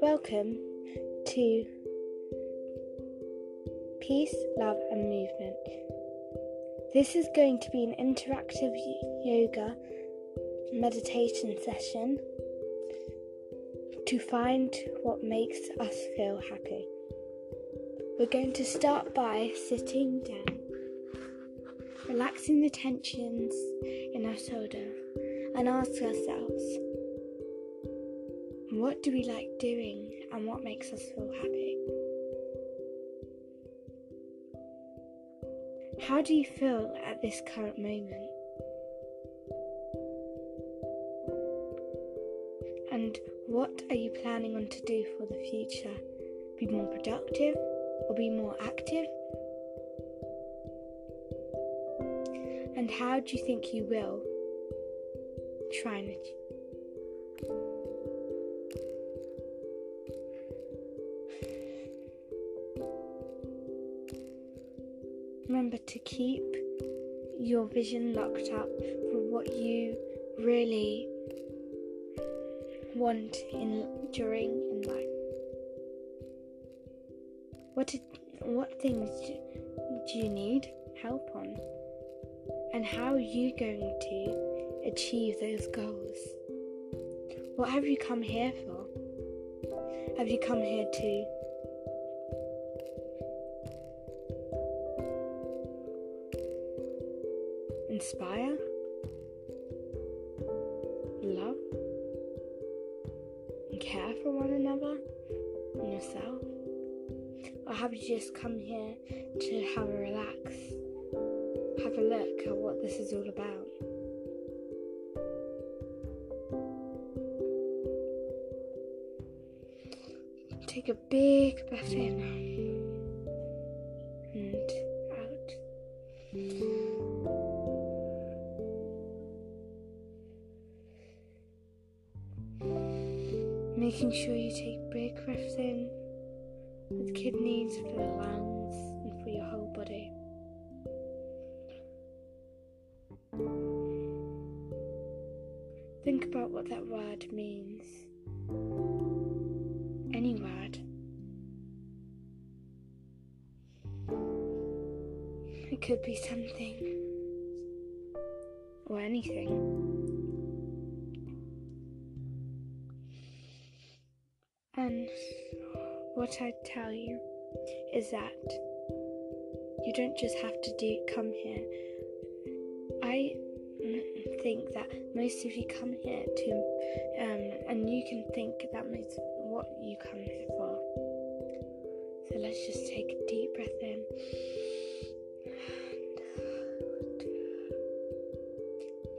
Welcome to Peace, Love and Movement. This is going to be an interactive yoga meditation session to find what makes us feel happy. We're going to start by sitting down, relaxing the tensions in our shoulder, and ask ourselves what do we like doing and what makes us feel happy? How do you feel at this current moment? And what are you planning on to do for the future? Be more productive or be more active? And how do you think you will try and achieve? Remember to keep your vision locked up for what you really want in during in life. What what things do you need help on? And how are you going to achieve those goals? What have you come here for? Have you come here to inspire, love, and care for one another and yourself? Or have you just come here to have a relax, have a look at what this is all about? Take a big breath in word means. Any word. It could be something or anything. And what I tell you is that you don't just have to do come here. I think that most of you come here to, um, and you can think that most what you come here for. So let's just take a deep breath in.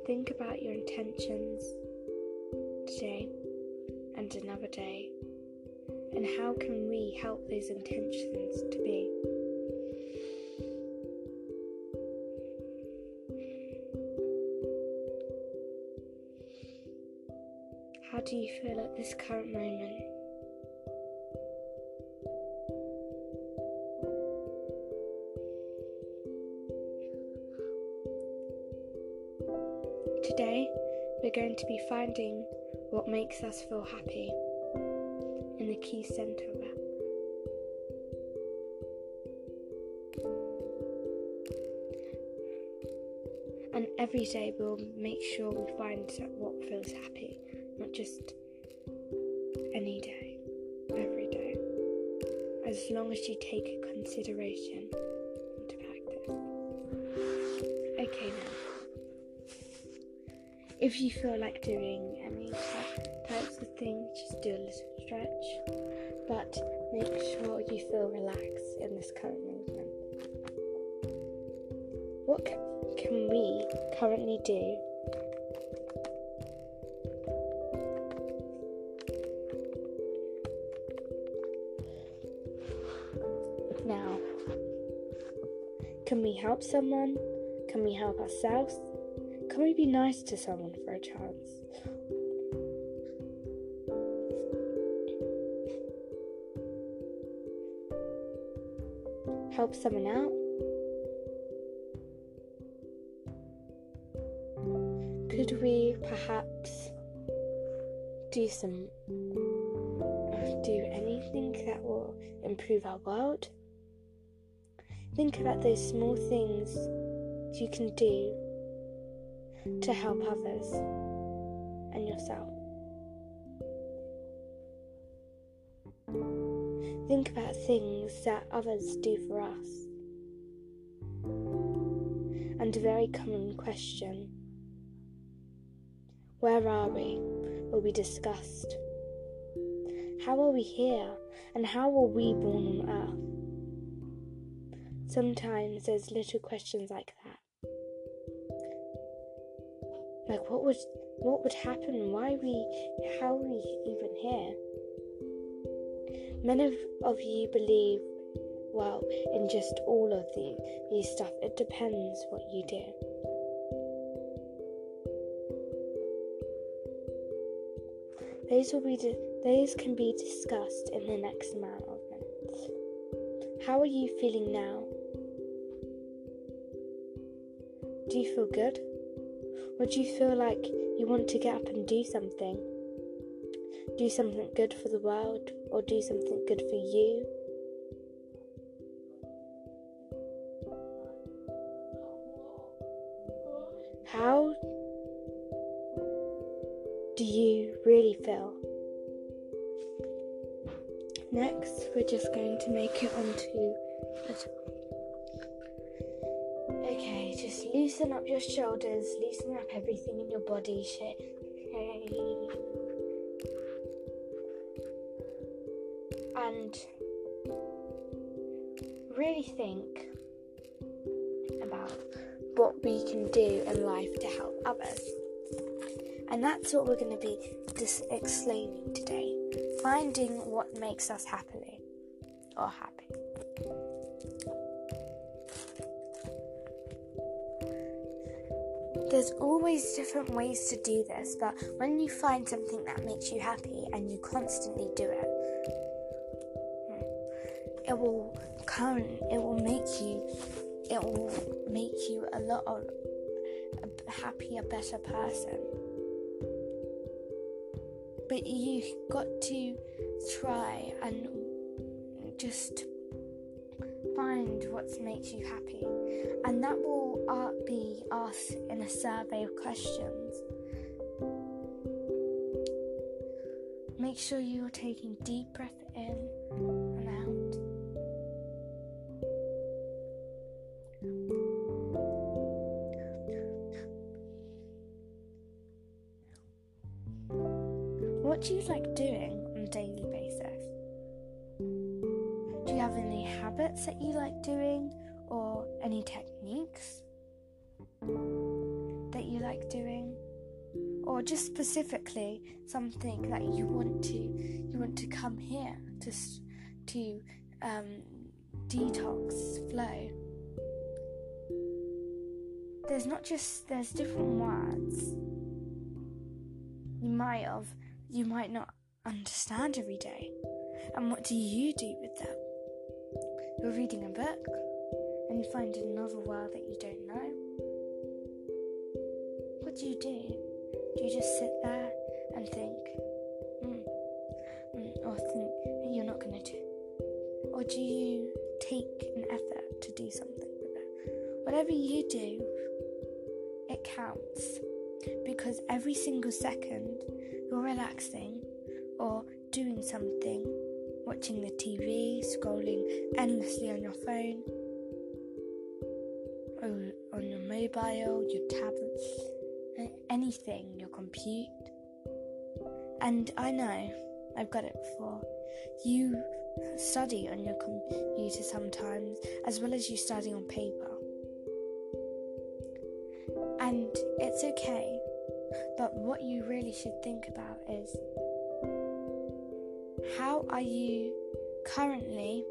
Think about your intentions today and another day and how can we help those intentions to be? Do you feel at this current moment? Today, we're going to be finding what makes us feel happy in the key center of. And every day we'll make sure we find what feels happy, not just any day, every day. As long as you take consideration into practice. Okay, now. If you feel like doing any types of things, just do a little stretch, but make sure you feel relaxed in this current movement. What can we currently do help someone? Can we help ourselves? Can we be nice to someone for a chance? help someone out. Could we perhaps do some do anything that will improve our world? Think about those small things you can do to help others and yourself. Think about things that others do for us. And a very common question Where are we? will be discussed. How are we here? And how were we born on earth? Sometimes there's little questions like that. Like what would what would happen? Why we how we even here? Many of, of you believe well in just all of the these stuff. It depends what you do. Those will be di- those can be discussed in the next amount of minutes. How are you feeling now? Do you feel good? Or do you feel like you want to get up and do something? Do something good for the world or do something good for you? How do you really feel? Next, we're just going to make it onto Okay, loosen up your shoulders, loosen up everything in your body. Okay. And really think about what we can do in life to help others. And that's what we're going to be dis- explaining today. Finding what makes us happy or happy. There's always different ways to do this, but when you find something that makes you happy and you constantly do it, hmm, it will come, it will make you it will make you a lot of a happier better person. But you got to try and just find what makes you happy and that will uh, be asked in a survey of questions. Make sure you're taking deep breath in just specifically something that you want to you want to come here to to um, detox flow. There's not just there's different words. You might have you might not understand every day. And what do you do with them? You're reading a book and you find another word that you don't know. What do you do? Do you just sit there and think, mm, mm, or think you're not going to do? Or do you take an effort to do something? Whatever you do, it counts because every single second you're relaxing or doing something, watching the TV, scrolling endlessly on your phone, on your mobile, your tablet, anything, your computer. And I know, I've got it before. You study on your computer sometimes, as well as you study on paper. And it's okay but what you really should think about is how are you currently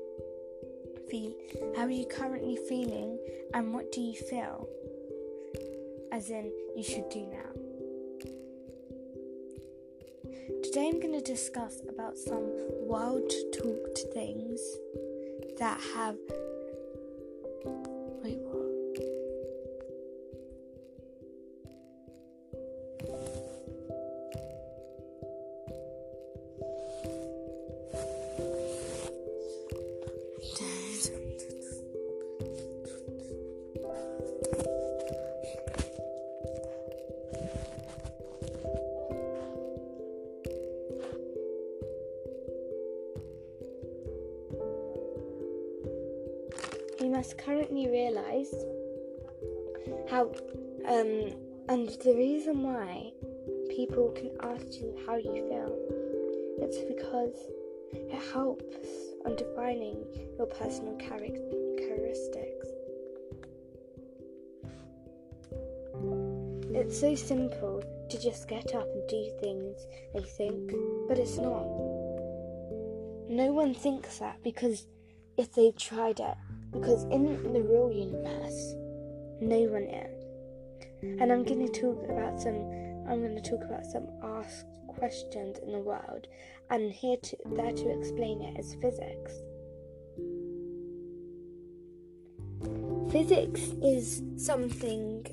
feel how are you currently feeling and what do you feel as in you should do now. Today i'm going to discuss about some wild talked things that have must currently realize how, um, and the reason why people can ask you how you feel, it's because it helps on defining your personal characteristics. It's so simple to just get up and do things they think, but it's not. No one thinks that because if they've tried it, because in the real universe, no one is. And I'm going to talk about some. I'm going to talk about some asked questions in the world, and here to there to explain it is physics. Physics is something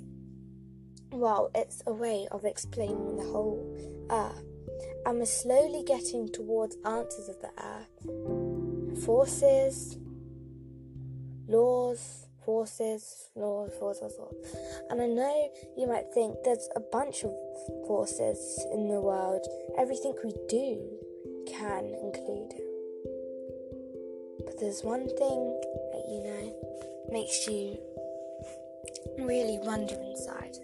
well, it's a way of explaining the whole Earth, and we're slowly getting towards answers of the Earth. Forces, laws, forces, laws, forces, laws. And I know you might think there's a bunch of forces in the world. Everything we do can include it. But there's one thing that you know makes you really wonder inside.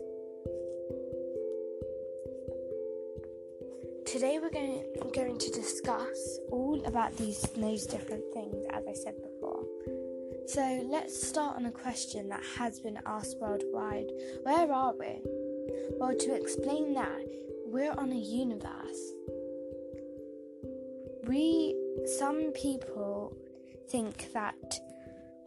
Today we're going, going to discuss all about these those different things as I said before. So let's start on a question that has been asked worldwide. Where are we? Well, to explain that, we're on a universe. We some people think that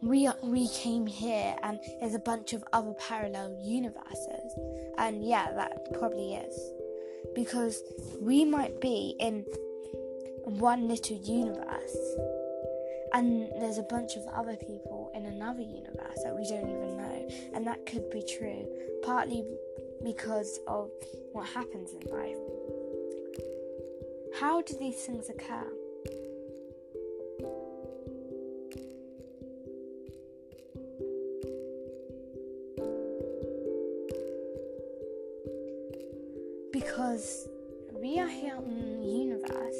we we came here and there's a bunch of other parallel universes. And yeah, that probably is because we might be in one little universe and there's a bunch of other people in another universe that we don't even know. And that could be true partly because of what happens in life. How do these things occur? Because we are here in the universe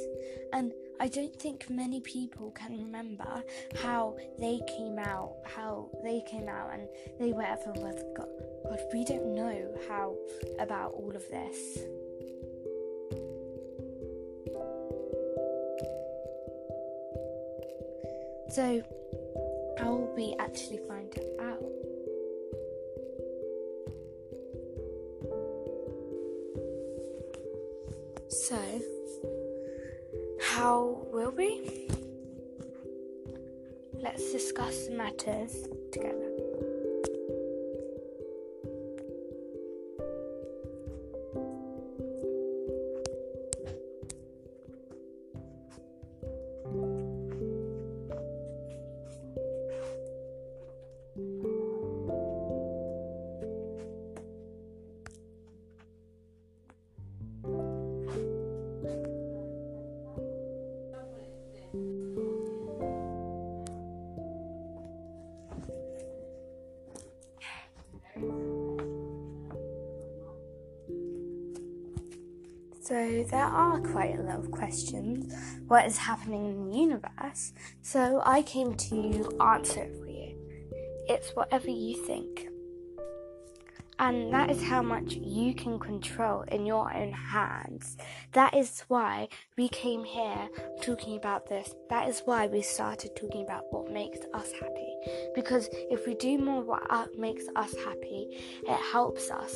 and I don't think many people can remember how they came out, how they came out and they were ever with God. God, we don't know how about all of this. So, how will we actually find out? So, how will we? Let's discuss matters together. So there are quite a lot of questions. What is happening in the universe? So I came to answer it for you. It's whatever you think. And that is how much you can control in your own hands. That is why we came here talking about this. That is why we started talking about what makes us happy. Because if we do more what uh, makes us happy, it helps us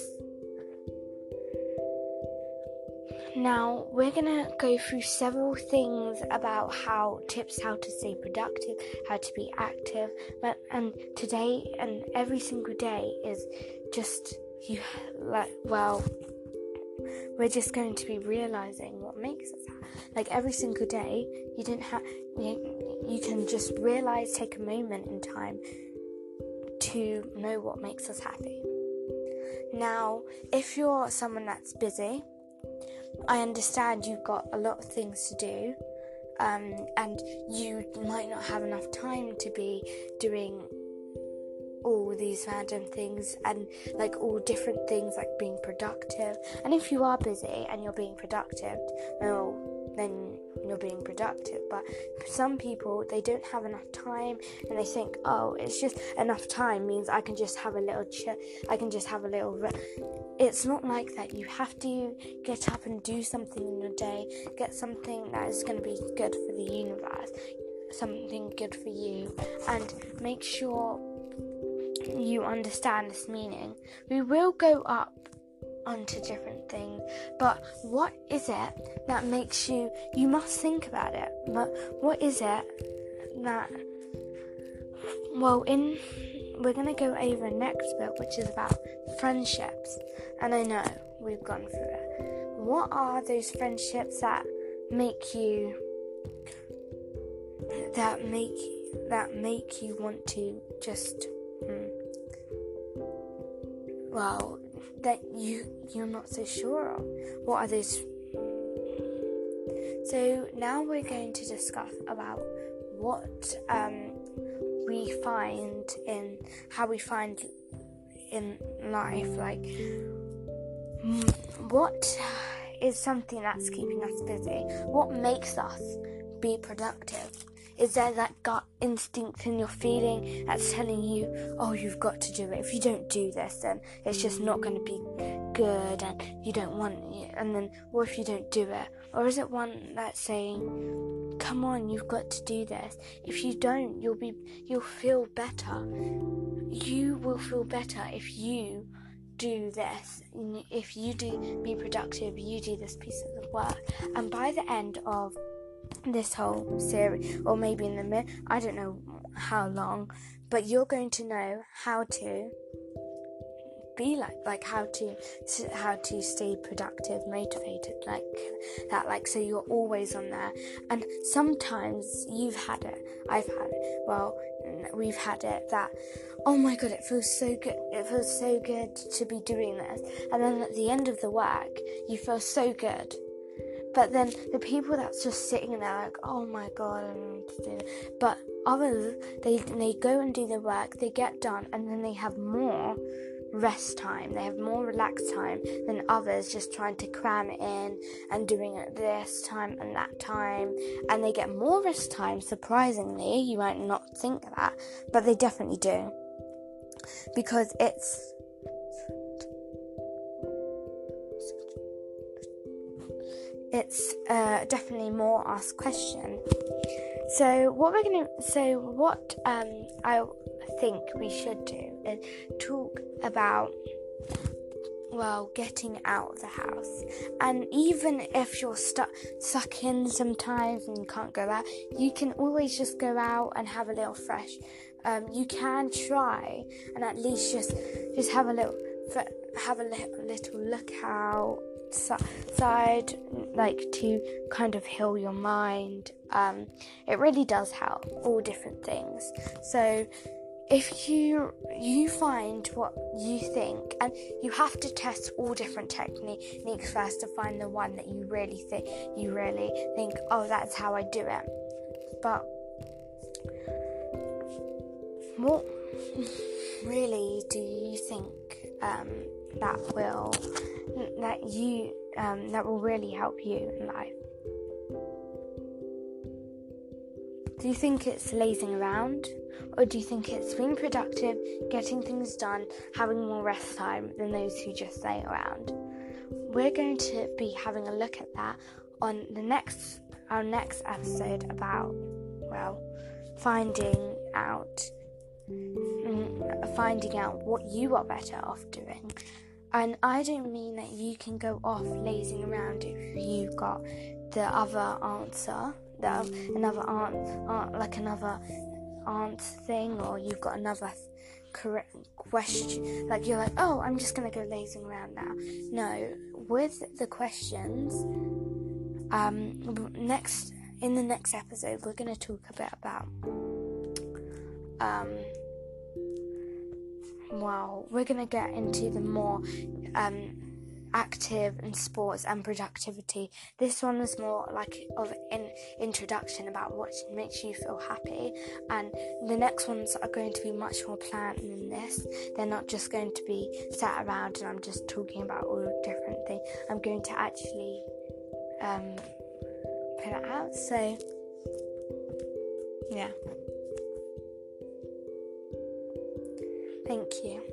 now, we're gonna go through several things about how tips how to stay productive, how to be active, but and today and every single day is just you like well we're just going to be realizing what makes us happy. like every single day you didn't have you, you can just realize take a moment in time to know what makes us happy now if you're someone that's busy I understand you've got a lot of things to do, um, and you might not have enough time to be doing all these random things and like all different things like being productive. And if you are busy and you're being productive, well, then you're being productive. But some people, they don't have enough time, and they think, oh, it's just enough time means I can just have a little ch- I can just have a little. Re-. It's not like that. You have to get up and do something in your day. Get something that is going to be good for the universe, something good for you, and make sure you understand this meaning. We will go up onto different things. But what is it that makes you? You must think about it. But what is it that? Well, in we're gonna go over next bit, which is about friendships. And I know we've gone through it. What are those friendships that make you? That make that make you want to just. Hmm, well, that you you're not so sure of. What are those? So now we're going to discuss about what um, we find in how we find in life, like what is something that's keeping us busy? What makes us be productive? Is there that gut instinct in your feeling that's telling you, oh, you've got to do it? If you don't do this, then it's just not going to be good and you don't want it. And then, what if you don't do it? Or is it one that's saying, come on, you've got to do this? If you don't, you'll be, you'll feel better. You will feel better if you do this. If you do be productive, you do this piece of the work. And by the end of this whole series, or maybe in the mid, I don't know how long, but you're going to know how to be like like how to how to stay productive motivated like that like so you're always on there. And sometimes you've had it i've had it well we've had it that oh my god it feels so good it feels so good to be doing this. And then at the end of the work you feel so good but then the people that's just sitting there like, oh my god, I need to do it. But others, they they go and do the work, they get done, and then they have more rest time. They have more relaxed time than others just trying to cram it in and doing it this time and that time. And they get more rest time, surprisingly. You might not think that, but they definitely do. Because it's it's uh, definitely more asked question. So what we're gonna so what um, I think we should do is talk about well getting out of the house and even if you're stuck stuck in sometimes and you can't go out you can always just go out and have a little fresh um, you can try and at least just just have a little have a little, little look out side, like to kind of heal your mind. Um, it really does help all different things. So if you you find what you think and you have to test all different techniques first to find the one that you really think you really think oh that's how I do it but what really do you think um, that will that you um, that will really help you in life. Do you think it's lazing around? Or do you think it's being productive, getting things done, having more rest time than those who just stay around? We're going to be having a look at that on the next our next episode about well finding out mm, finding out what you are better off doing and I don't mean that you can go off lazing around if you've got the other answer, the another aunt, like another aunt thing, or you've got another correct question. Like you're like, oh, I'm just gonna go lazing around now. No, with the questions, um, next in the next episode, we're gonna talk a bit about um well, we're going to get into the more um, active and sports and productivity. This one is more like of an introduction about what makes you feel happy, and the next ones are going to be much more planned than this. They're not just going to be sat around and I'm just talking about all different things. I'm going to actually um, put it out. So, yeah. Thank you.